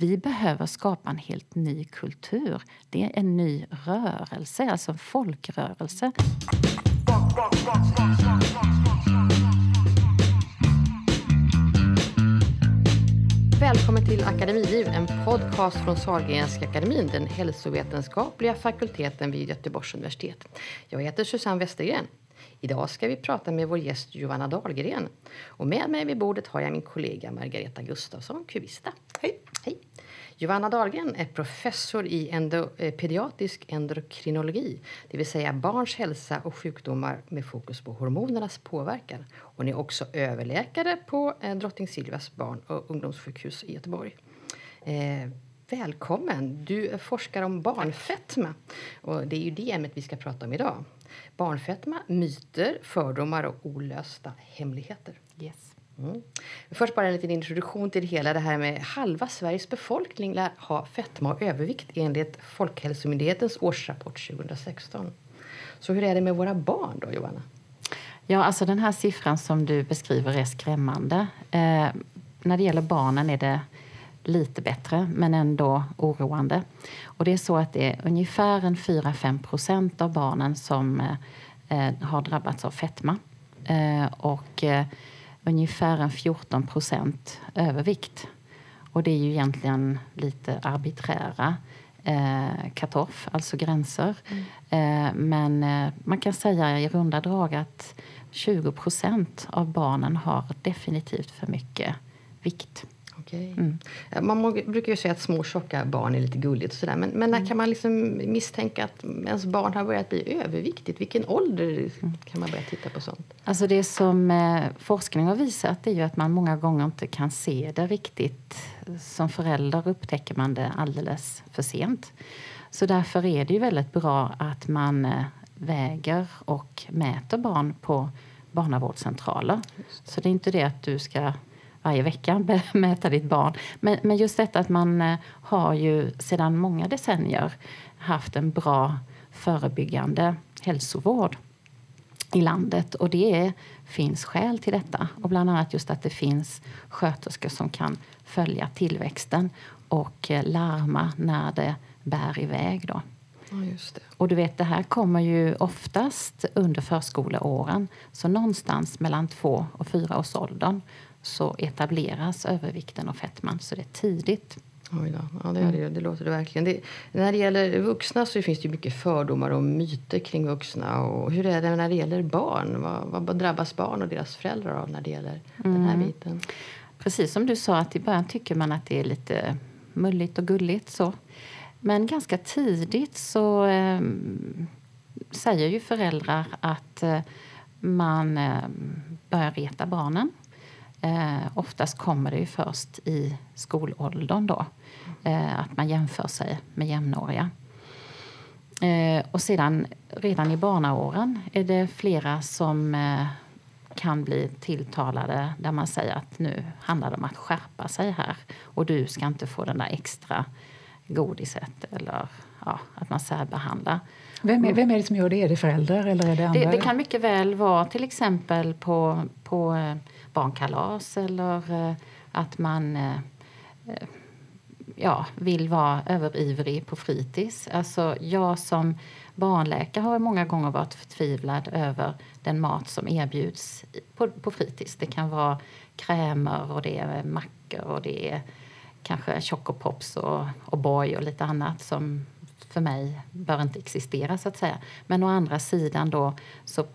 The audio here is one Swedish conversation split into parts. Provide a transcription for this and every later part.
Vi behöver skapa en helt ny kultur. Det är en ny rörelse, alltså en folkrörelse. Välkommen till Akademiliv, en podcast från Sahlgrenska akademin, den hälsovetenskapliga fakulteten vid Göteborgs universitet. Jag heter Susanne Westergren. Idag ska vi prata med vår gäst Johanna Dahlgren. Och med mig vid bordet har jag min kollega Margareta Gustafsson, Cubista. Hej! Hej! Johanna Dahlgren är professor i endo, eh, pediatrisk endokrinologi, det vill säga barns hälsa och sjukdomar med fokus på hormonernas påverkan. Hon är också överläkare på eh, Drottning Silvias barn och ungdomssjukhus i Göteborg. Eh, välkommen! Du forskar om barnfetma och det är ju det ämnet vi ska prata om idag. Barnfetma, myter, fördomar och olösta hemligheter. Yes. Mm. Först bara en liten introduktion till hela det här med halva Sveriges befolkning lär ha fetma och övervikt enligt Folkhälsomyndighetens årsrapport 2016. Så hur är det med våra barn då, Johanna? Ja, alltså den här siffran som du beskriver är skrämmande. Eh, när det gäller barnen är det lite bättre, men ändå oroande. Och det är så att det är ungefär en 4-5 procent av barnen som eh, har drabbats av fetma. Eh, och eh, ungefär en 14 procent övervikt. Och det är ju egentligen lite arbiträra eh, cut-off, alltså gränser. Mm. Eh, men eh, man kan säga i runda drag att 20 procent av barnen har definitivt för mycket vikt. Okay. Mm. Man brukar ju säga att små tjocka barn är lite gulligt och sådär. Men, men när mm. kan man liksom misstänka att ens barn har börjat bli överviktigt? Vilken ålder mm. kan man börja titta på sånt? Alltså det som eh, forskning har visat är ju att man många gånger inte kan se det riktigt. Som förälder upptäcker man det alldeles för sent. Så därför är det ju väldigt bra att man eh, väger och mäter barn på barnavårdscentraler. Så det är inte det att du ska varje vecka mäta ditt barn. Men, men just detta att man eh, har ju sedan många decennier haft en bra förebyggande hälsovård i landet. Och det är, finns skäl till detta. Och bland annat just att det finns sköterskor som kan följa tillväxten och eh, larma när det bär iväg. Då. Ja. Och du vet, det här kommer ju oftast under förskoleåren. Så någonstans mellan två och fyra års åldern så etableras övervikten och fetman. Så det är tidigt. Oj då. Ja, det, är det, det låter det verkligen. Det, när det gäller vuxna så finns det mycket fördomar och myter kring vuxna. Och hur är det när det gäller barn? Vad, vad drabbas barn och deras föräldrar av när det gäller mm. den här mm. biten? Precis som du sa, att i början tycker man att det är lite mulligt och gulligt. så. Men ganska tidigt så eh, säger ju föräldrar att eh, man eh, börjar reta barnen. Eh, oftast kommer det ju först i skolåldern då. Eh, att man jämför sig med jämnåriga. Eh, och sedan redan i barnaåren är det flera som eh, kan bli tilltalade där man säger att nu handlar det om att skärpa sig här och du ska inte få den där extra godiset eller ja, att man särbehandlar. Vem är, vem är det som gör det? Är det föräldrar eller är det andra? Det, det kan mycket väl vara till exempel på, på eh, barnkalas eller eh, att man eh, eh, ja, vill vara överivrig på fritids. Alltså jag som barnläkare har många gånger varit förtvivlad över den mat som erbjuds på, på fritids. Det kan vara krämer och det är mackor och det är kanske chocopops och, och boy och lite annat som för mig bör inte existera så att säga. Men å andra sidan då så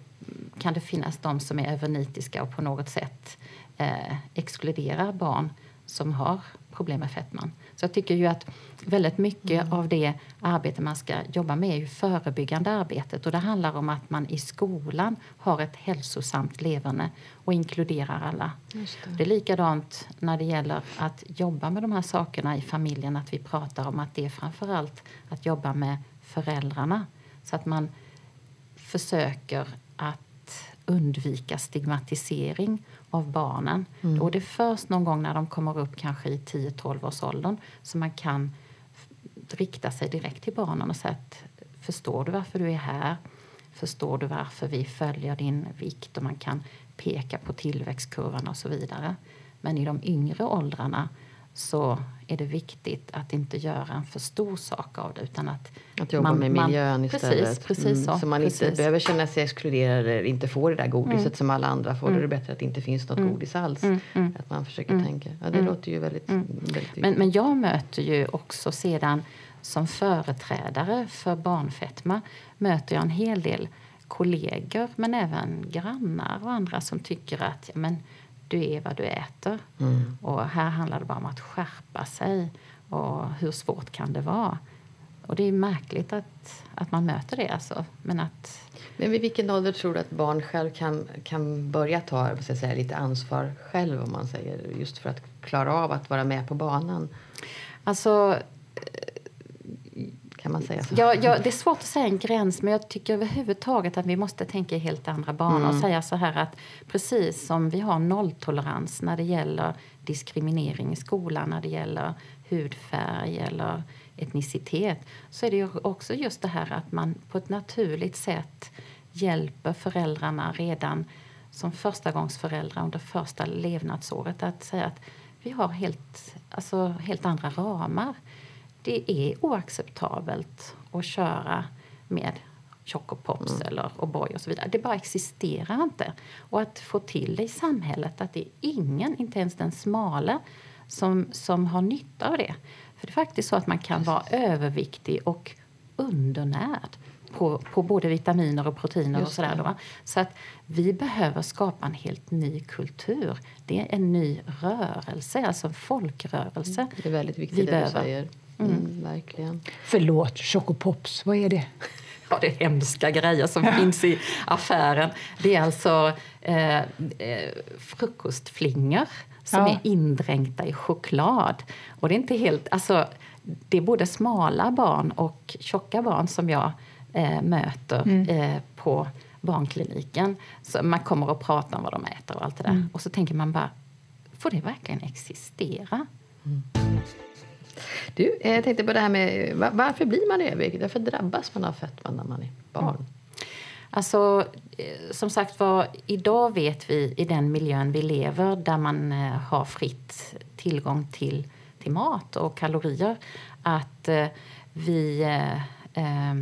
kan det finnas de som är övernitiska och på något sätt eh, exkluderar barn som har problem med fetman. Så jag tycker ju att väldigt mycket mm. av det arbete man ska jobba med är ju förebyggande arbetet och det handlar om att man i skolan har ett hälsosamt leverne och inkluderar alla. Det. det. är likadant när det gäller att jobba med de här sakerna i familjen, att vi pratar om att det är framförallt att jobba med föräldrarna så att man försöker att undvika stigmatisering av barnen. Mm. Det är först någon gång när de kommer upp kanske i 10-12 års åldern som man kan rikta sig direkt till barnen och säga att förstår du varför du är här? Förstår du varför vi följer din vikt? Och man kan peka på tillväxtkurvan och så vidare. Men i de yngre åldrarna så är det viktigt att inte göra en för stor sak av det. Utan att, att jobba man, med miljön man, istället. Precis, precis mm, så. så man precis. inte behöver känna sig exkluderad eller inte får det där godiset mm. som alla andra får. Mm. Då är det bättre att det inte finns något mm. godis alls. Mm, mm. Att man försöker tänka. Ja, det låter ju väldigt, väldigt men, men jag möter ju också sedan som företrädare för barnfetma möter jag en hel del kollegor men även grannar och andra som tycker att ja, men, du är vad du äter. Mm. Och här handlar det bara om att skärpa sig. Och hur svårt kan det vara? Och det är märkligt att, att man möter det. Alltså. Men, att... Men vid vilken ålder tror du att barn själv kan, kan börja ta säga, lite ansvar själv om man säger, just för att klara av att vara med på banan? Alltså, kan man säga så? Ja, ja, det är svårt att säga en gräns, men jag tycker överhuvudtaget att vi måste tänka i helt andra banor mm. och säga så här att precis som vi har nolltolerans när det gäller diskriminering i skolan, när det gäller hudfärg eller etnicitet, så är det ju också just det här att man på ett naturligt sätt hjälper föräldrarna redan som förstagångsföräldrar under första levnadsåret att säga att vi har helt, alltså, helt andra ramar det är oacceptabelt att köra med Choco Pops mm. eller O'boy och så vidare. Det bara existerar inte. Och att få till det i samhället att det är ingen, inte ens den smala, som, som har nytta av det. För det är faktiskt så att man kan vara överviktig och undernärd på, på både vitaminer och proteiner Just och sådär. Då. Så att vi behöver skapa en helt ny kultur. Det är en ny rörelse, alltså en folkrörelse. Mm. Det är väldigt viktigt vi det behöver. du säger. Mm. mm, verkligen. Förlåt, Chocopops, vad är det? Ja, det är hemska grejer som finns i affären. Det är alltså eh, eh, frukostflingor som ja. är indränkta i choklad. Och det är inte helt... Alltså, det är både smala barn och tjocka barn som jag eh, möter mm. eh, på barnkliniken. Så man kommer och pratar om vad de äter och allt det där. Mm. Och så tänker man bara, får det verkligen existera? Mm. Du, jag tänkte på det här med varför blir man överviktig? Varför drabbas man av fetma när man är barn? Mm. Alltså, eh, som sagt var, idag vet vi i den miljön vi lever där man eh, har fritt tillgång till, till mat och kalorier att eh, vi eh,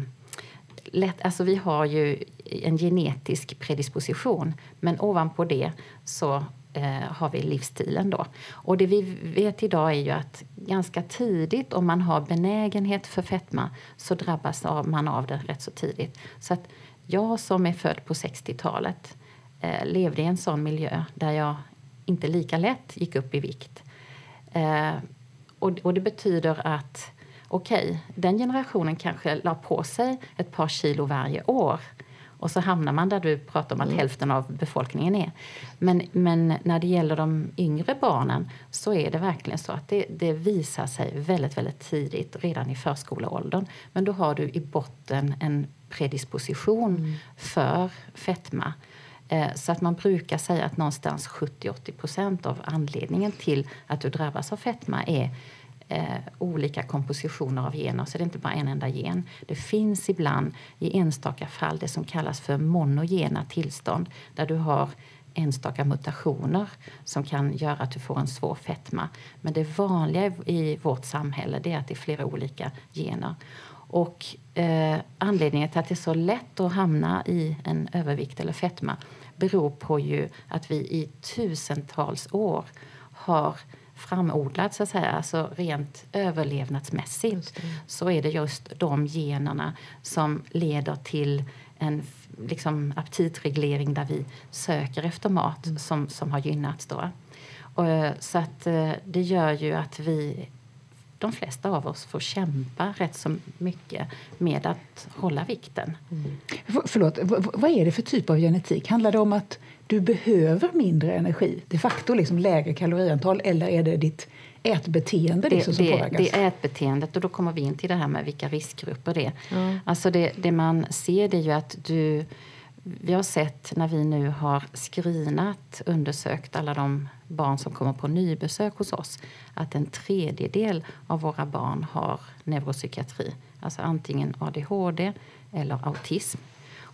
lätt, alltså vi har ju en genetisk predisposition men ovanpå det så eh, har vi livsstilen. Då. Och det vi vet idag är ju att ganska tidigt, om man har benägenhet för fetma, så drabbas man av det rätt så tidigt. Så att jag som är född på 60-talet eh, levde i en sån miljö där jag inte lika lätt gick upp i vikt. Eh, och, och det betyder att okej, okay, den generationen kanske la på sig ett par kilo varje år och så hamnar man där du pratar om att mm. hälften av befolkningen är. Men, men när det gäller de yngre barnen så är det verkligen så att det, det visar sig väldigt, väldigt tidigt, redan i förskoleåldern. Men då har du i botten en predisposition mm. för fetma. Eh, så att man brukar säga att någonstans 70-80 av anledningen till att du drabbas av fetma är eh, olika kompositioner av gener, så det är inte bara en enda gen. Det finns ibland i enstaka fall det som kallas för monogena tillstånd där du har enstaka mutationer som kan göra att du får en svår fetma. Men det vanliga i vårt samhälle är att det är flera olika gener. Och eh, anledningen till att det är så lätt att hamna i en övervikt eller fetma beror på ju att vi i tusentals år har framodlat, så att säga, alltså rent överlevnadsmässigt så är det just de generna som leder till en liksom, aptitreglering där vi söker efter mat mm. som, som har gynnats. Då. Och, så att, eh, det gör ju att vi de flesta av oss får kämpa rätt så mycket med att hålla vikten. Mm. Förlåt, vad är det för typ av genetik? Handlar det om att du behöver mindre energi, de facto liksom lägre kaloriantal, eller är det ditt ätbeteende det, liksom som det, påverkas? Det är ätbeteendet och då kommer vi in till det här med vilka riskgrupper det är. Mm. Alltså det, det man ser det är ju att du vi har sett när vi nu har screenat, undersökt alla de barn som kommer på nybesök hos oss att en tredjedel av våra barn har neuropsykiatri. Alltså antingen ADHD eller autism.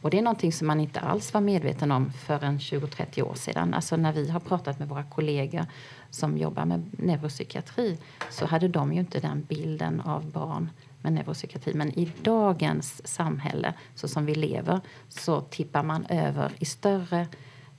Och det är någonting som man inte alls var medveten om förrän 20-30 år sedan. Alltså när vi har pratat med våra kollegor som jobbar med neuropsykiatri så hade de ju inte den bilden av barn med neuropsykiatri. Men i dagens samhälle, så som vi lever, så tippar man över i större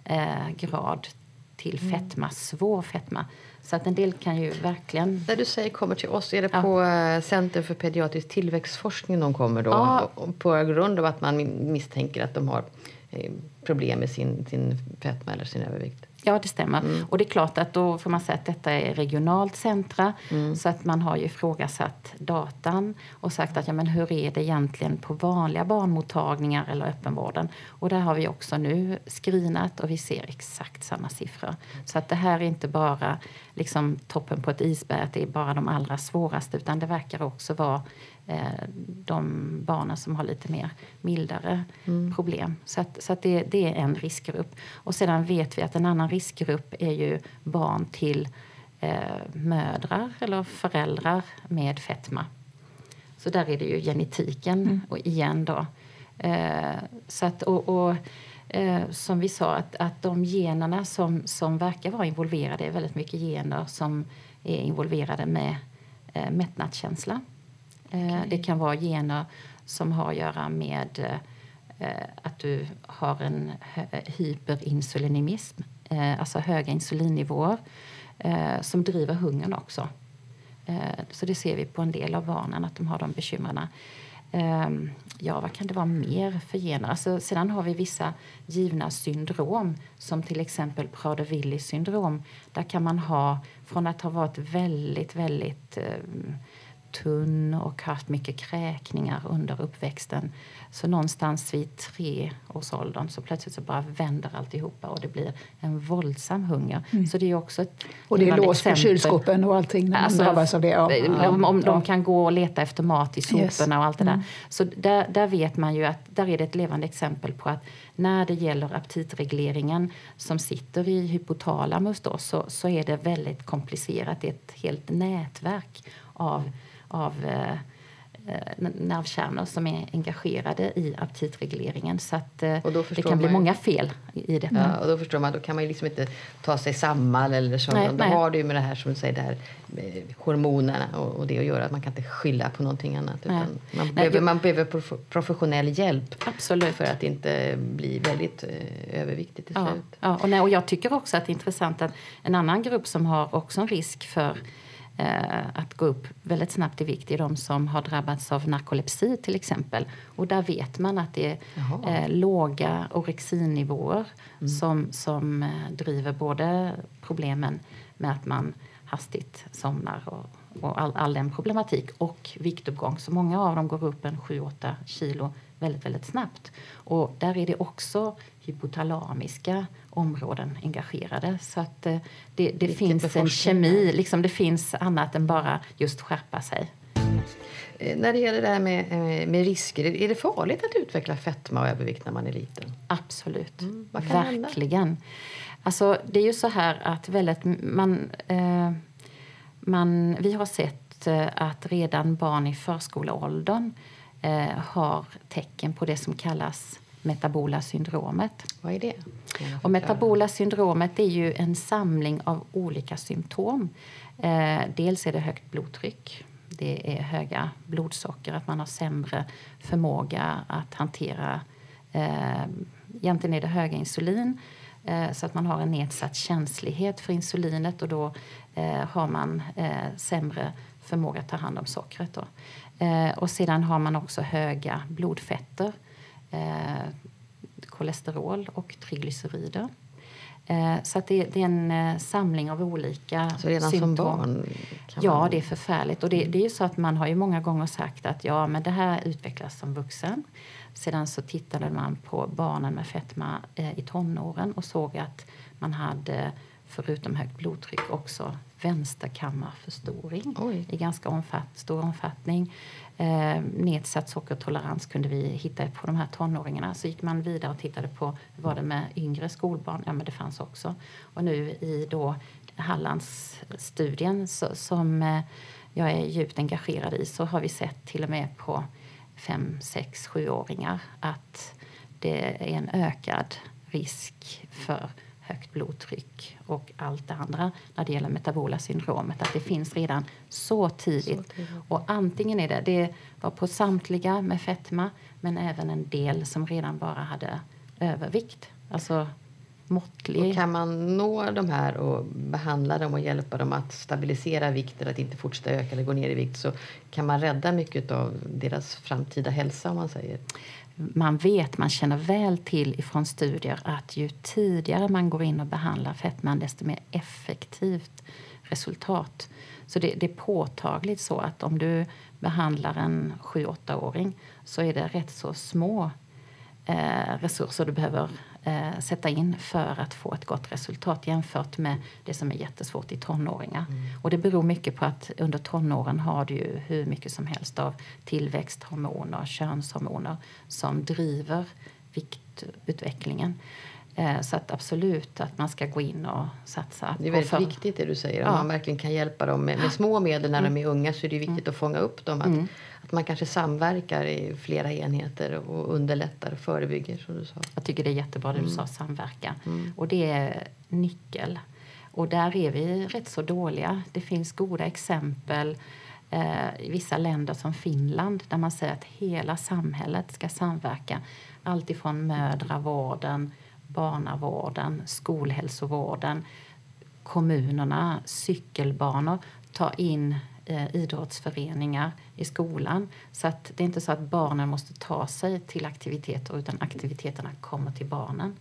eh, grad till mm. fetma, svår fetma. Så att en del kan ju verkligen... När du säger kommer till oss, är det ja. på eh, Center för pediatrisk tillväxtforskning de kommer då? Ja. På grund av att man misstänker att de har eh, problem med sin, sin fetma eller sin övervikt? Ja, det stämmer. Mm. Och det är klart att då får man säga att detta är regionalt centra. Mm. Så att man har ju ifrågasatt datan och sagt att ja, men hur är det egentligen på vanliga barnmottagningar eller öppenvården? Och där har vi också nu screenat och vi ser exakt samma siffror. Så att det här är inte bara liksom toppen på ett isberg, att det är bara de allra svåraste utan det verkar också vara de barnen som har lite mer mildare mm. problem. Så, att, så att det, det, är en riskgrupp. Och sedan vet vi att en annan riskgrupp är ju barn till eh, mödrar eller föräldrar med fetma. Så där är det ju genetiken mm. och igen då. Eh, så att, och, och eh, som vi sa, att, att de generna som, som verkar vara involverade är väldigt mycket gener som är involverade med eh, mättnadskänsla. Okay. Det kan vara gener som har att göra med eh, att du har en hyperinsulinism, eh, alltså höga insulinnivåer, eh, som driver hungern också. Så det ser vi på en del av barnen, att de har de bekymren. Ehm, ja, vad kan det vara mer för gener? Alltså, sedan har vi vissa givna syndrom som till exempel Prader-Willi syndrom. Där kan man ha, från att ha varit väldigt, väldigt tunn och haft mycket kräkningar under uppväxten. Så någonstans vid tre års åldern så plötsligt så bara vänder alltihopa och det blir en våldsam hunger. Mm. Så det är också ett Och det är lås på kylskåpen och allting när alltså, man drabbas av det? Ja. Om, om ja. de kan gå och leta efter mat i soporna yes. och allt det där. Mm. Så där, där vet man ju att där är det ett levande exempel på att när det gäller aptitregleringen som sitter i hypotalamus då, så, så är det väldigt komplicerat. Det är ett helt nätverk av av eh, eh, nervkärnor som är engagerade i aptitregleringen. Så att eh, det kan bli man, många fel i detta. Ja, och då förstår man, då kan man liksom inte ta sig samman eller så. Nej, då nej. har det ju med det här som du säger, det här, hormonerna och, och, det att göra. Man kan inte skylla på någonting annat. Man, nej, behöver, man behöver professionell hjälp Absolut. för att inte bli väldigt eh, överviktig till slut. Ja, och, nej, och jag tycker också att det är intressant att en annan grupp som har också en risk för eh, att gå upp väldigt snabbt i vikt är de som har drabbats av narkolepsi till exempel. Och där vet man att det är eh, låga orexinnivåer mm. som, som eh, driver både problemen med att man hastigt somnar och, och all, all, den problematik och viktuppgång. Så många av dem går upp en 7-8 kilo väldigt, väldigt snabbt. Och där är det också hypotalamiska områden engagerade. Så att eh, det, det finns en kemi, liksom det finns annat än bara just skärpa sig. Eh, när det gäller det här med, eh, med risker, är det farligt att utveckla fetma och övervikt när man är liten? Absolut, mm, verkligen. Hända? Alltså, det är ju så här att väldigt, man, eh, man, vi har sett att redan barn i förskoleåldern eh, har tecken på det som kallas metabola syndromet. Vad är det? Och metabola syndromet är ju en samling av olika symptom. Eh, dels är det högt blodtryck, det är höga blodsocker, att man har sämre förmåga att hantera... Eh, egentligen är det höga insulin, eh, så att man har en nedsatt känslighet för insulinet och då eh, har man eh, sämre förmåga att ta hand om sockret. Då. Eh, och sedan har man också höga blodfetter, eh, kolesterol och triglycerider. Eh, så att det, det, är en eh, samling av olika Så redan symptom. som barn? ja, man... det är förfärligt. Och det, det, är ju så att man har ju många gånger sagt att ja, men det här utvecklas som vuxen. Sedan så tittade man på barnen med fetma eh, i tonåren och såg att man hade förutom högt blodtryck också vänsterkammarförstoring Oj. i ganska omfatt, stor omfattning. Eh, nedsatt sockertolerans kunde vi hitta på de här tonåringarna. Så gick man vidare och tittade på hur var det med yngre skolbarn. Ja, men det fanns också. Och nu i då Hallandsstudien så, som eh, jag är djupt engagerad i så har vi sett till och med på fem, sex, sjuåringar att det är en ökad risk för högt blodtryck och allt det andra när det gäller metabola syndromet. Att det finns redan så tidigt. Så tidigt. Och antingen är det, det var på samtliga med fetma men även en del som redan bara hade övervikt. Alltså måttlig. Och kan man nå de här och behandla dem och hjälpa dem att stabilisera vikten, att inte fortsätta öka eller gå ner i vikt så kan man rädda mycket av deras framtida hälsa om man säger man vet, man känner väl till ifrån studier att ju tidigare man går in och behandlar fetman desto mer effektivt resultat. Så det, det är påtagligt så att om du behandlar en 7-8-åring så är det rätt så små eh, resurser du behöver eh, sätta in för att få ett gott resultat jämfört med det som är jättesvårt i tonåringar. Mm. Och det beror mycket på att under tonåren har du ju hur mycket som helst av tillväxthormoner, könshormoner som driver viktutvecklingen. Eh, så att absolut att man ska gå in och satsa. Det är väldigt för... viktigt det du säger. Om man verkligen kan hjälpa dem med, med små medel när mm. de är unga så är det viktigt mm. att fånga upp dem. Att, mm. Att man kanske samverkar i flera enheter och underlättar och förebygger som du sa. Jag tycker det är jättebra det du mm. sa, samverkan. Mm. Och det är nyckel. Och där är vi rätt så dåliga. Det finns goda exempel eh, i vissa länder som Finland där man säger att hela samhället ska samverka. Allt ifrån mödravården, barnavården, skolhälsovården, kommunerna, cykelbanor, ta in idrottsföreningar i skolan. Så att det är inte så att barnen måste ta sig till aktiviteter utan aktiviteterna kommer till barnen.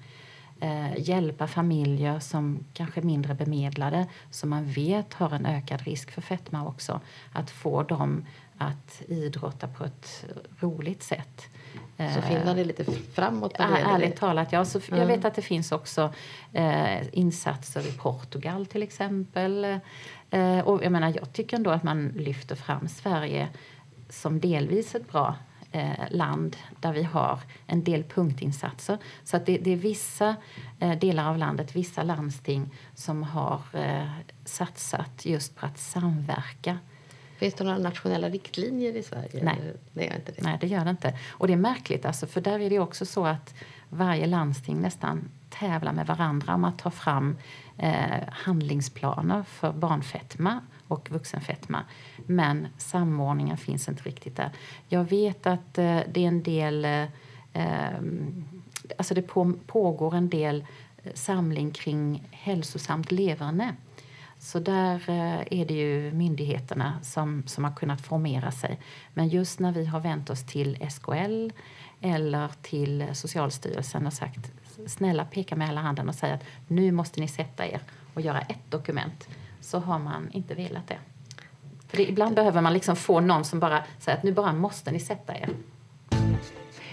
Eh, hjälpa familjer som kanske är mindre bemedlade som man vet har en ökad risk för fetma också. Att få dem att idrotta på ett roligt sätt. Så Finland är lite framåt? Äh, ärligt talat, ja. Så jag vet att det finns också eh, insatser i Portugal till exempel. Eh, och jag, menar, jag tycker ändå att man lyfter fram Sverige som delvis ett bra eh, land där vi har en del punktinsatser. Så att det, det är vissa eh, delar av landet, vissa landsting som har eh, satsat just på att samverka Finns det några nationella riktlinjer i Sverige? Nej. Det gör inte det. Nej, det gör det inte. Och det är märkligt, alltså, för där är det också så att varje landsting nästan tävlar med varandra om att ta fram eh, handlingsplaner för barnfetma och vuxenfetma. Men samordningen finns inte riktigt där. Jag vet att eh, det är en del... Eh, eh alltså det på, pågår en del eh, samling kring hälsosamt leverne. Så där eh, är det ju myndigheterna som, som har kunnat formera sig. Men just när vi har vänt oss till SKL eller till Socialstyrelsen och sagt snälla peka med hela handen och säga att nu måste ni sätta er och göra ett dokument så har man inte velat det. För det, ibland behöver man liksom få någon som bara säger att nu bara måste ni sätta er.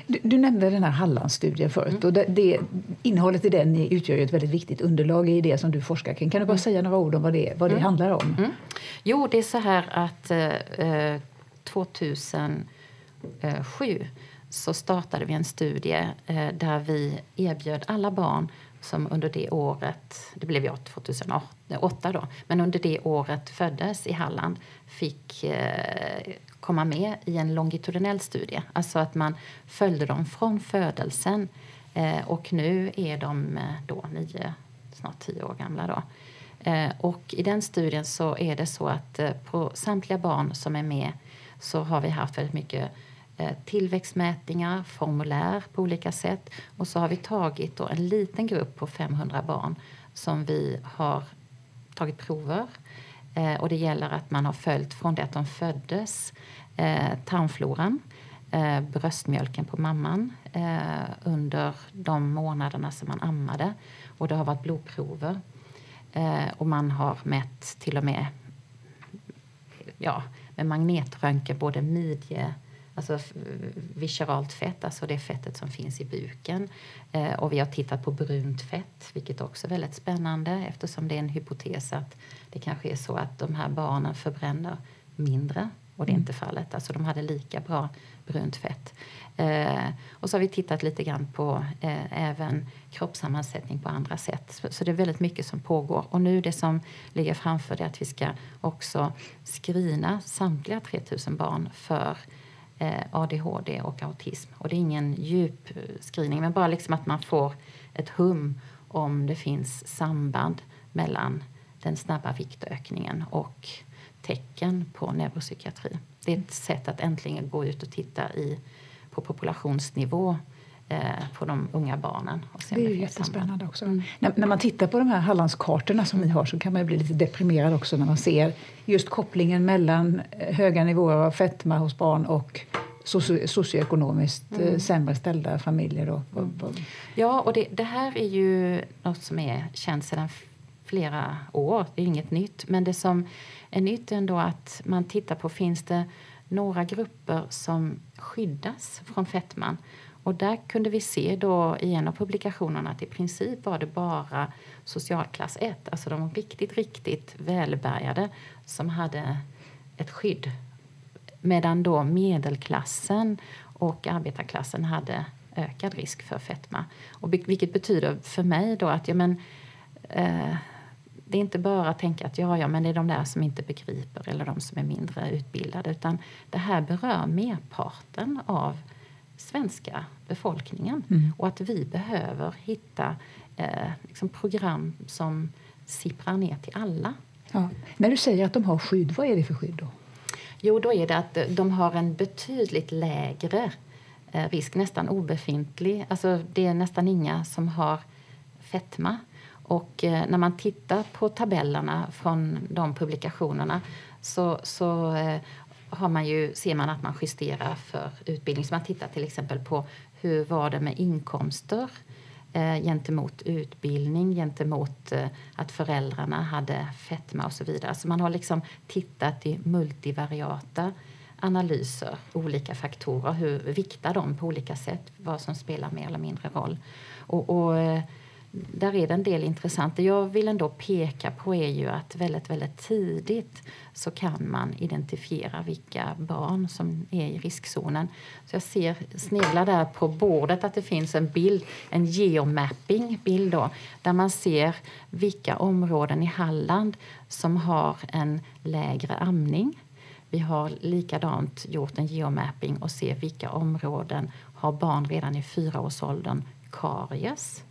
Du, du nämnde den här Hallandsstudien förut. Mm. Och det, det, innehållet i den utgör ett väldigt viktigt underlag i det som du forskar kring. Kan du bara mm. säga några ord om vad det, vad det mm. handlar om? Mm. Jo, det är så här att eh, 2007 så startade vi en studie eh, där vi erbjöd alla barn som under det året, det blev jag 2008 då, men under det året föddes i Halland fick eh, komma med i en longitudinell studie. Alltså att man följde dem från födelsen eh, och nu är de eh, då nio, snart tio år gamla. Då. Eh, och I den studien så är det så att eh, på samtliga barn som är med så har vi haft väldigt mycket eh, Eh, tillväxtmätningar, formulär på olika sätt. Och så har vi tagit då en liten grupp på 500 barn som vi har tagit prover Eh, och det gäller att man har följt från det att de föddes eh, tarmfloran, eh, bröstmjölken på mamman eh, under de månaderna som man ammade. Och det har varit blodprover. Eh, och man har mätt till och med ja, med magnetröntgen både midje alltså visceralt fett, alltså det fettet som finns i buken. Eh, och vi har tittat på brunt fett, vilket också är väldigt spännande eftersom det är en hypotes att det kanske är så att de här barnen förbränner mindre och det är mm. inte fallet. Alltså de hade lika bra brunt fett. Eh, och så har vi tittat lite grann på eh, även kroppssammansättning på andra sätt. Så, så, det är väldigt mycket som pågår. Och nu det som ligger framför är att vi ska också screena samtliga 3000 barn för Eh, ADHD och autism. Och det är ingen djup eh, screening, men bara liksom att man får ett hum om det finns samband mellan den snabba viktökningen och tecken på neuropsykiatri. Det är ett sätt att äntligen gå ut och titta i, på populationsnivå eh, på de unga barnen. Det är jättespännande också. Mm. När, när, man tittar på de här Hallandskartorna som ni har så kan man bli lite deprimerad också när man ser just kopplingen mellan eh, höga nivåer av fetma hos barn och socio socioekonomiskt eh, mm. sämre ställda familjer. Och, och, och. Ja, och det, det, här är ju något som är känt sedan flera år. Det är inget nytt. Men det som är nytt är ändå att man tittar på finns det några grupper som skyddas från fetman. Och där kunde vi se då i en av publikationerna att i princip var det bara socialklass 1, alltså de riktigt, riktigt välbärgade som hade ett skydd. Medan då medelklassen och arbetarklassen hade ökad risk för fetma. Och vilket betyder för mig då att ja, men, eh, det är inte bara att tänka att ja, ja, men det är de där som inte begriper eller de som är mindre utbildade utan det här berör merparten av svenska befolkningen mm. och att vi behöver hitta eh, liksom program som sipprar ner till alla. Ja. När du säger att de har skydd, vad är det för skydd då? Jo, då är det att de har en betydligt lägre eh, risk, nästan obefintlig. Alltså, det är nästan inga som har fetma. Och eh, när man tittar på tabellerna från de publikationerna så, så eh, har man ju, ser man att man justerar för utbildning. Så man tittar till exempel på hur var det med inkomster eh, gentemot utbildning, gentemot eh, att föräldrarna hade fetma och så vidare. Så man har liksom tittat i multivariata analyser, olika faktorer, hur viktar de på olika sätt, vad som spelar mer eller mindre roll. Och, och eh, där är det en del intressant. Det jag vill ändå peka på är ju att väldigt, väldigt tidigt så kan man identifiera vilka barn som är i riskzonen. Så jag ser, sneglar där på bordet att det finns en bild, en geomapping bild då, där man ser vilka områden i Halland som har en lägre amning. Vi har likadant gjort en geomapping och ser vilka områden har barn redan i fyraårsåldern karies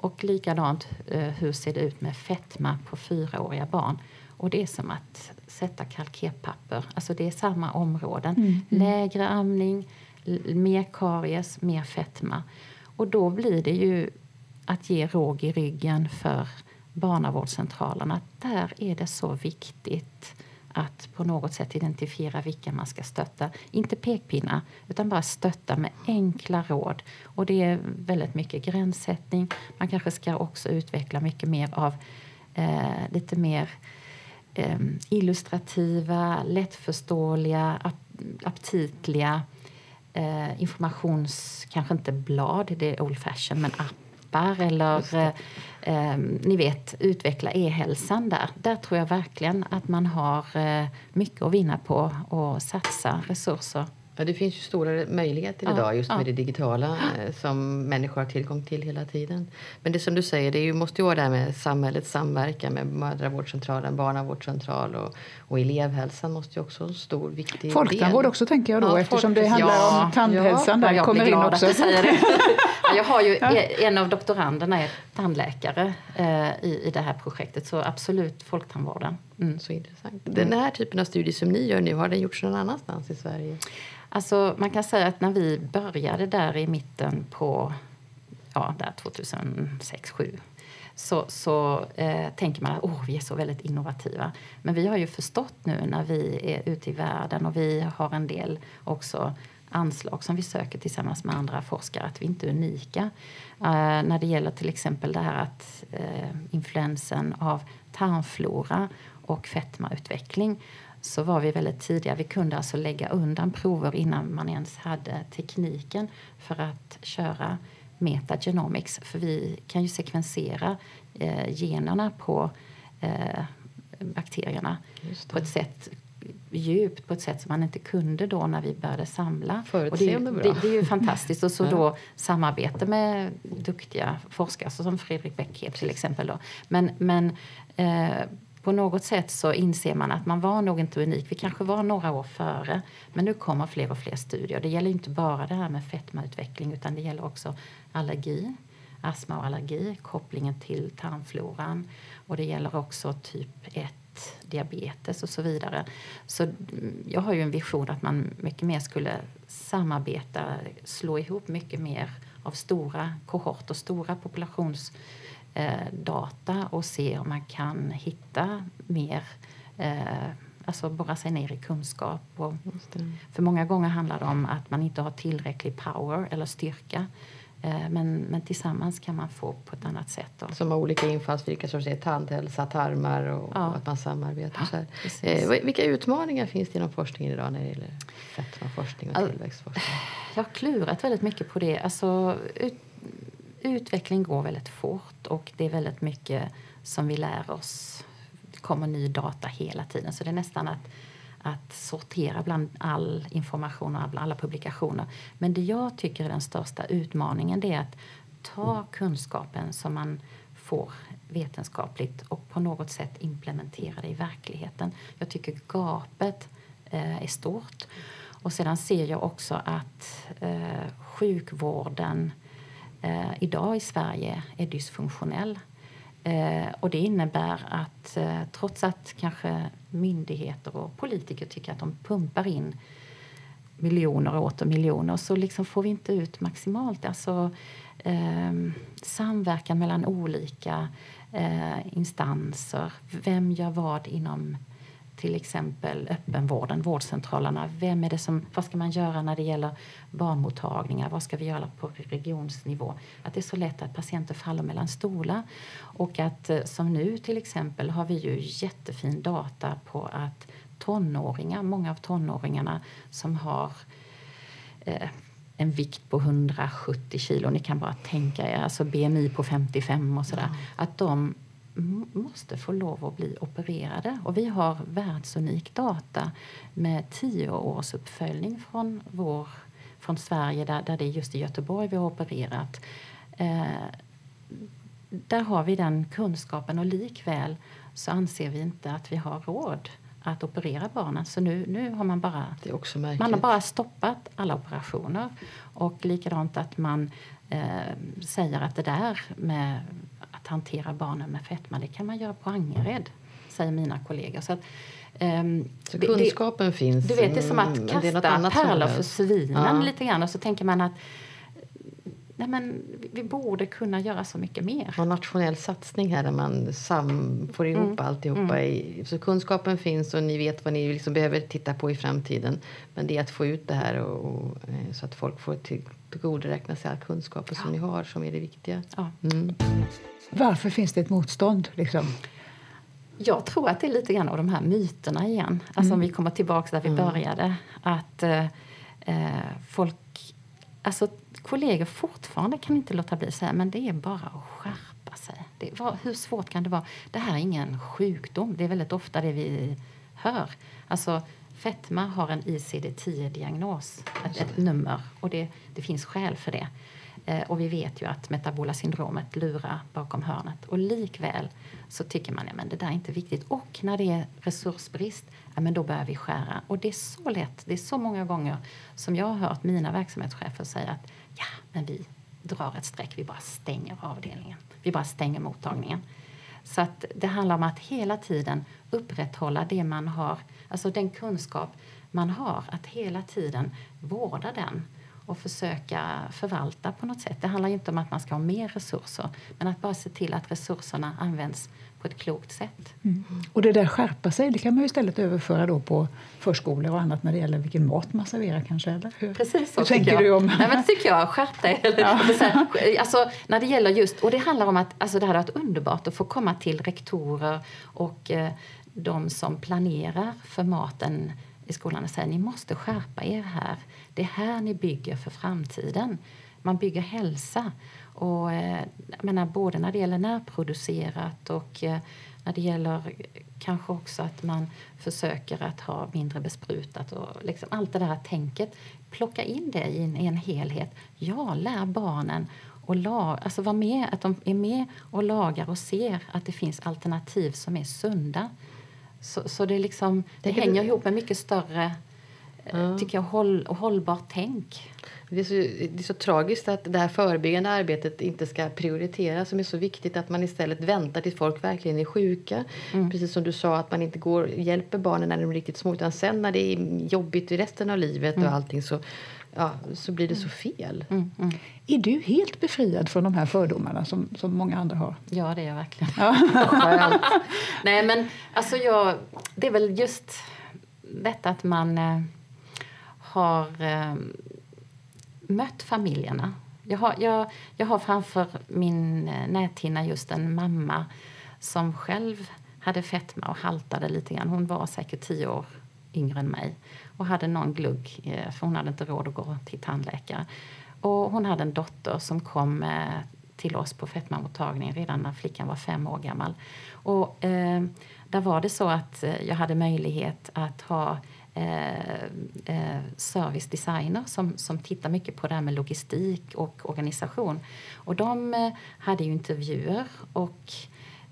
och likadant, eh, hur ser det ut med fetma på fyraåriga barn? Och det är som att sätta kalkerpapper. Alltså det är samma områden. Mm. mm. Lägre amning, mer karies, mer fetma. Och då blir det ju att ge råg i ryggen för barnavårdscentralerna. Där är det så viktigt att på något sätt identifiera vilka man ska stötta. Inte pekpinnar, utan bara stötta med enkla råd. Och det är väldigt mycket gränssättning. Man kanske ska också utveckla mycket mer av eh, lite mer eh, illustrativa, lättförståeliga, ap aptitliga eh, informations... Kanske inte blad, det är old fashion, men app appar eller eh, eh, ni vet, utveckla e-hälsan där. Där tror jag verkligen att man har eh, mycket att vinna på att satsa resurser Ja, det finns ju stora möjligheter ja, idag just ja. med det digitala eh, som människor har tillgång till hela tiden. Men det som du säger, det ju, måste ju vara det här med samhällets samverkan med mödravårdscentralen, barnavårdscentral och, och elevhälsan måste ju också en stor viktig Folktandvård också tänker jag då ja, eftersom det handlar ja, om tandhälsan där kommer in också. Att säger det. jag har ju e- en av doktoranderna är tandläkare eh, i, i det här projektet så absolut folktandvården. Mm. Så intressant. Den här typen av studie som ni gör nu, har den gjorts någon annanstans i Sverige? Alltså, man kan säga att när vi började där i mitten på ja, 2006-2007 så, så eh, tänker man att oh, vi är så väldigt innovativa. Men vi har ju förstått nu när vi är ute i världen och vi har en del också anslag som vi söker tillsammans med andra forskare att vi inte är unika. Uh, när det gäller till exempel det här att uh, influensen av tarmflora och fetmautveckling så var vi väldigt tidiga. Vi kunde alltså lägga undan prover innan man ens hade tekniken för att köra metagenomics. För vi kan ju sekvensera eh, generna på eh, bakterierna på ett sätt djupt på ett sätt som man inte kunde då när vi började samla. Och det, det, det, är ju fantastiskt. Och så då samarbete med duktiga forskare som Fredrik Bäckhed till exempel. Då. Men, men eh, på något sätt så inser man att man var nog inte unik. Vi kanske var några år före, men nu kommer fler och fler studier. Det gäller inte bara det här med fetmautveckling utan det gäller också allergi, astma och allergi, kopplingen till tarmfloran och det gäller också typ 1 diabetes och så vidare. Så jag har ju en vision att man mycket mer skulle samarbeta, slå ihop mycket mer av stora kohorter, stora populationsdata och se om man kan hitta mer eh, alltså borra sig ner i kunskap. Och för många gånger handlar det om att man inte har tillräcklig power eller styrka Eh, men, men tillsammans kan man få på ett annat sätt. Då. Som har olika infallsvinklar som säger tandhälsa, tarmar och, ja. och att man samarbetar. Ja, så eh, vilka utmaningar finns det inom forskningen idag när det gäller fetmaforskning och alltså, tillväxtforskning? Jag har klurat väldigt mycket på det. Alltså, ut, utveckling går väldigt fort och det är väldigt mycket som vi lär oss. Det kommer ny data hela tiden så det är nästan att att sortera bland all information och alla publikationer. Men det jag tycker är den största utmaningen det är att ta kunskapen som man får vetenskapligt och på något sätt implementera det i verkligheten. Jag tycker gapet eh, är stort. Och sedan ser jag också att eh, sjukvården eh, idag i Sverige är dysfunktionell. Eh, och det innebär att eh, trots att kanske myndigheter och politiker tycker att de pumpar in miljoner och åter miljoner så liksom får vi inte ut maximalt. Alltså, eh, samverkan mellan olika eh, instanser. Vem gör vad inom till exempel öppenvården, vårdcentralerna. Vem är det som, vad ska man göra när det gäller barnmottagningar? Vad ska vi göra på regionsnivå? Att det är så lätt att patienter faller mellan stolar. Och att eh, som nu till exempel har vi ju jättefin data på att tonåringar, många av tonåringarna som har eh, en vikt på 170 kilo, ni kan bara tänka er, alltså BMI på 55 och sådär, mm. att de måste få lov att bli opererade. Och vi har världsunik data med tio års uppföljning från, vår, från Sverige där, där det är just i Göteborg vi har opererat. Eh, där har vi den kunskapen och likväl så anser vi inte att vi har råd att operera barnen. Så nu, nu har man bara, man har bara stoppat alla operationer. Och likadant att man eh, säger att det där med hantera barnen med fetma det kan man göra på Angered, säger mina kollegor. Så, att, um, så kunskapen det, finns? Du vet, det är som att kasta pärlor för svinen ja. lite grann. Och så tänker man att nej men, vi borde kunna göra så mycket mer. En nationell satsning här där man sam, får ihop mm. alltihopa. Mm. I, så kunskapen finns och ni vet vad ni liksom behöver titta på i framtiden. Men det är att få ut det här och, och eh, så att folk får till, tillgodoräkna sig all kunskap ja. som ni har som är det viktiga. Ja. Mm. Varför finns det ett motstånd? Liksom? Jag tror att det är lite grann av de här myterna igen. Alltså mm. om vi kommer tillbaka där vi mm. började. Att eh, eh, folk, alltså kollegor fortfarande kan inte låta bli att säga men det är bara att skärpa sig. Det, var, hur svårt kan det vara? Det här är ingen sjukdom. Det är väldigt ofta det vi hör. Alltså, fetma har en ICD-10-diagnos, ett, ett, nummer. Och det, det finns skäl för det. Eh, och vi vet ju att metabola syndromet lurar bakom hörnet. Och likväl så tycker man att ja, det där är inte viktigt. Och när det är resursbrist, ja, men då börjar vi skära. Och det är så lätt, det är så många gånger som jag har hört mina verksamhetschefer säga att ja, men vi drar ett streck, vi bara stänger avdelningen. Vi bara stänger mottagningen. Så att det handlar om att hela tiden upprätthålla det man har, alltså den kunskap man har, att hela tiden vårda den och försöka förvalta på något sätt. Det handlar inte om att man ska ha mer resurser, men att bara se till att resurserna används på ett klokt sätt. Mm. Och det där skärpa sig, det kan man ju istället överföra då på förskolor och annat när det gäller vilken mat man serverar kanske, eller hur? Precis så hur tänker jag. du om... Nej, men tycker jag, skärp dig. Ja. alltså, när det gäller just, och det handlar om att alltså, det hade varit underbart att få komma till rektorer och eh, de som planerar för maten i skolan och säga ni måste skärpa er här. Det är här ni bygger för framtiden. Man bygger hälsa. Och, eh, menar, både när det gäller närproducerat och eh, när det gäller kanske också att man försöker att ha mindre besprutat och liksom allt det där tänket. Plocka in det i en, i en helhet. Ja, lär barnen och lag, alltså vara med, att de är med och lagar och ser att det finns alternativ som är sunda. Så, så det, liksom, det hänger ihop med mycket större ja. tycker jag, håll, hållbart tänk. Det är, så, det är så tragiskt att det här förebyggande arbetet inte ska prioriteras som är så viktigt att man istället väntar tills folk verkligen är sjuka. Mm. Precis som du sa att man inte går hjälper barnen när de är riktigt små utan sen när det är jobbigt i resten av livet mm. och allting så ja, så blir det så fel. Mm, mm. Är du helt befriad från de här fördomarna som, som många andra har? Ja, det är jag verkligen. Nej, men alltså jag, det är väl just detta att man eh, har eh, mött familjerna. Jag har, jag, jag har framför min eh, näthinna just en mamma som själv hade fetma och haltade lite grann. Hon var säkert tio år yngre än mig och hade någon glugg eh, för hon hade inte råd att gå till tandläkare. Och hon hade en dotter som kom eh, till oss på fetmamottagningen redan när flickan var fem år gammal. Och eh, där var det så att eh, jag hade möjlighet att ha eh, eh, servicedesigner som, som tittar mycket på det här med logistik och organisation. Och de eh, hade ju intervjuer och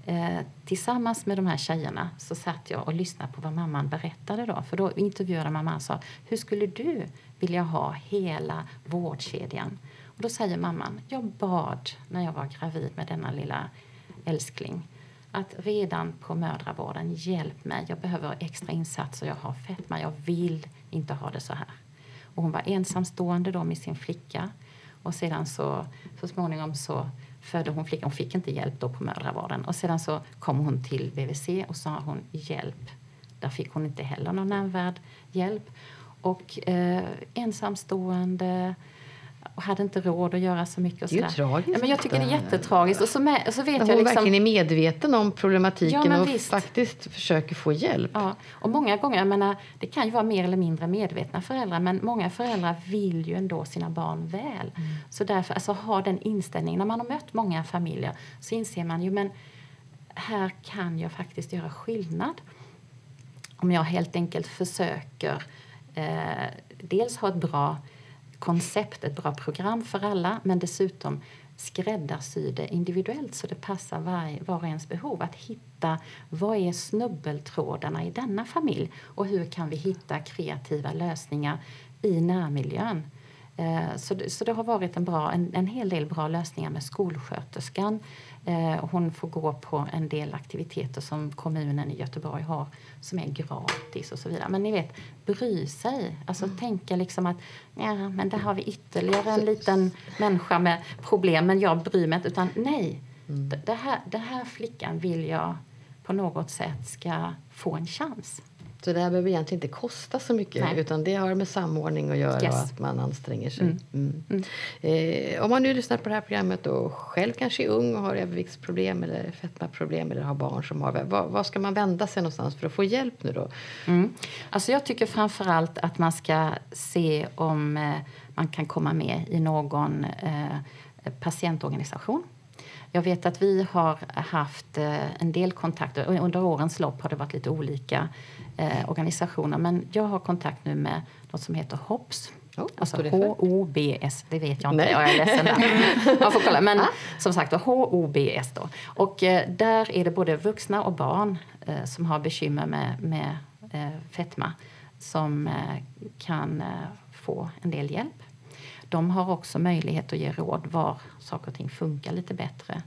eh, tillsammans med de här tjejerna så satt jag och lyssnade på vad mamman berättade då. För då intervjuade mamman och sa, hur skulle du vilja ha hela vårdkedjan? Och då säger mamman, jag bad när jag var gravid med denna lilla älskling att redan på mödravården, hjälp mig, jag behöver extra insatser, jag har fetma, jag vill inte ha det så här. Och hon var ensamstående då med sin flicka och sedan så, så småningom så födde hon flickan, hon fick inte hjälp då på mödravården och sedan så kom hon till BVC och sa hon hjälp. Där fick hon inte heller någon nämnvärd hjälp. Och eh, ensamstående, och hade inte råd att göra så mycket. Och det är tragiskt. Ja, men jag tycker det är jättetragiskt. Och så, med, och så vet hon jag liksom, verkligen är medveten om problematiken ja, och visst. faktiskt försöker få hjälp. Ja, och många gånger, jag menar, det kan ju vara mer eller mindre medvetna föräldrar men många föräldrar vill ju ändå sina barn väl. Mm. Så därför, alltså ha den inställningen. När man har mött många familjer så inser man ju men här kan jag faktiskt göra skillnad. Om jag helt enkelt försöker eh, dels ha ett bra koncept, ett bra program för alla men dessutom skräddarsy det individuellt så det passar var, var och ens behov. Att hitta vad är snubbeltrådarna i denna familj och hur kan vi hitta kreativa lösningar i närmiljön. Eh, så, det, så det har varit en, bra, en, en hel del bra lösningar med skolsköterskan. Eh, hon får gå på en del aktiviteter som kommunen i Göteborg har som är gratis och så vidare. Men ni vet, bry sig. Alltså mm. tänka liksom att ja, men där har vi ytterligare en liten människa med problem men jag bryr mig inte. Utan nej, mm. det, här, här flickan vill jag på något sätt ska få en chans. Så det här behöver egentligen inte kosta så mycket Nej. utan det har med samordning att göra yes. och att man anstränger sig. Mm. Mm. Mm. Eh, om man nu lyssnar på det här programmet och själv kanske är ung och har överviktsproblem eller fetmaproblem eller har barn som har vad, vad ska man vända sig någonstans för att få hjälp nu då? Mm. Alltså jag tycker framförallt att man ska se om eh, man kan komma med i någon eh, patientorganisation jag vet att vi har haft eh, en del kontakter. Under årens lopp har det varit lite olika eh, organisationer. Men jag har kontakt nu med något som heter HOBS. Oh, alltså H-O-B-S, det vet jag inte. Nej. Jag är ledsen där. Man får kolla. Men ah. som sagt H-O-B-S då. Och eh, där är det både vuxna och barn eh, som har bekymmer med, med eh, fetma som eh, kan få en del hjälp. De har också möjlighet att ge råd var saker och ting funkar lite bättre.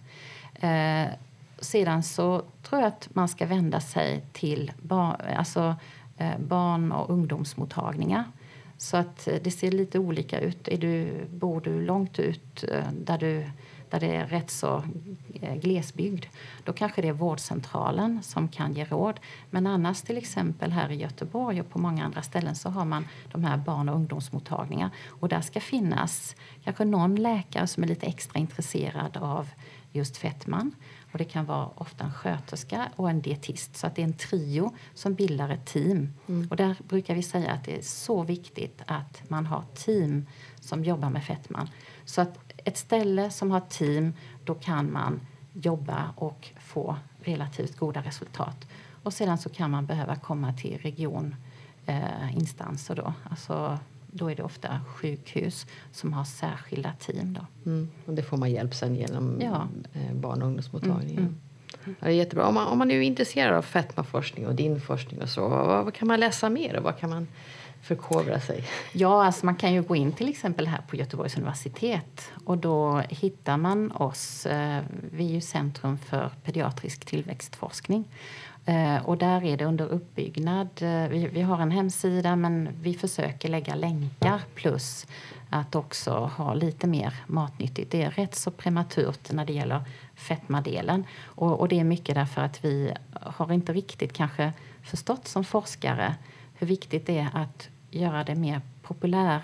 Sedan så tror jag att man ska vända sig till bar, alltså, eh, barn och ungdomsmottagningar. Så att eh, det ser lite olika ut. Är du, bor du långt ut eh, där du där det är rätt så eh, glesbygd, då kanske det är vårdcentralen som kan ge råd. Men annars till exempel här i Göteborg och på många andra ställen så har man de här barn och ungdomsmottagningar och där ska finnas kanske någon läkare som är lite extra intresserad av just fetman. Och det kan vara ofta en sköterska och en dietist. Så att det är en trio som bildar ett team. Mm. Och där brukar vi säga att det är så viktigt att man har team som jobbar med fetman. Så att ett ställe som har team, då kan man jobba och få relativt goda resultat. Och sedan så kan man behöva komma till regioninstanser eh, då, alltså då är det ofta sjukhus som har särskilda team. Då. Mm. Och det får man hjälp sen genom Ja. eh, barn och ungdomsmottagningen. Mm, Ja, det är jättebra. Om man, om man nu är intresserad av fetmaforskning och din forskning och så, vad, vad kan man läsa mer och vad kan man förkovra sig? Ja, alltså man kan ju gå in till exempel här på Göteborgs universitet och då hittar man oss. Eh, vi är ju Centrum för pediatrisk tillväxtforskning. Eh, och där är det under uppbyggnad. Eh, vi, vi har en hemsida men vi försöker lägga länkar plus att också ha lite mer matnyttigt. Det är rätt så prematurt när det gäller fetmadelen. Och, och det är mycket därför att vi har inte riktigt kanske förstått som forskare hur viktigt det är att göra det mer populär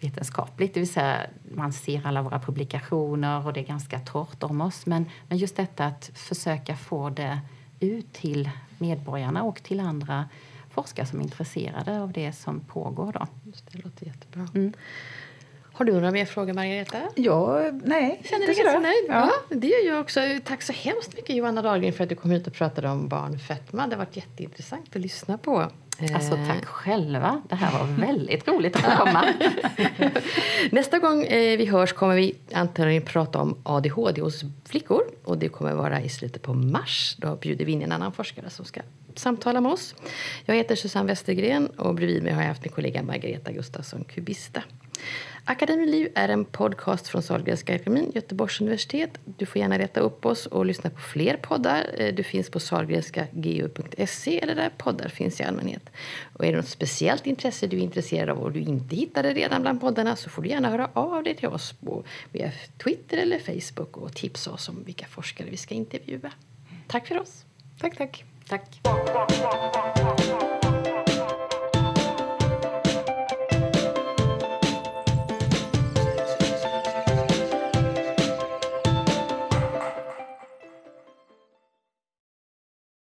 vetenskapligt, det vill säga man ser alla våra publikationer och det är ganska torrt om oss. Men, men just detta att försöka få det ut till medborgarna och till andra forskare som är intresserade av det som pågår. Då. Just det låter jättebra. Mm. Har du några mer frågor, Margareta? Ja, nej. Känner inte dig ganska nöjd? Ja. Ja. det gör jag också. Tack så hemskt mycket Johanna Dahlgren för att du kom hit och pratade om barnfetma. Det har varit jätteintressant att lyssna på. Alltså Eh, tack själva. Det här var väldigt roligt att få komma. Nästa gång eh, vi hörs kommer vi antagligen prata om ADHD hos flickor. Och det kommer vara i slutet på mars. Då bjuder vi in en annan forskare som ska samtala med oss. Jag heter Susanne Westergren och bredvid mig har jag haft min kollega Margareta Gustafsson Kubista. Akademiliv är en podcast från Sahlgrenska akademin, Göteborgs universitet. Du får gärna leta upp oss och lyssna på fler poddar. Eh, Du finns på sahlgrenskageu.se eller där poddar finns i allmänhet. Och är det något speciellt intresse du är intresserad av och du inte hittade redan bland poddarna så får du gärna höra av dig till oss på, via Twitter eller Facebook och tipsa oss om vilka forskare vi ska intervjua. Tack för oss! Tack, tack. Tack.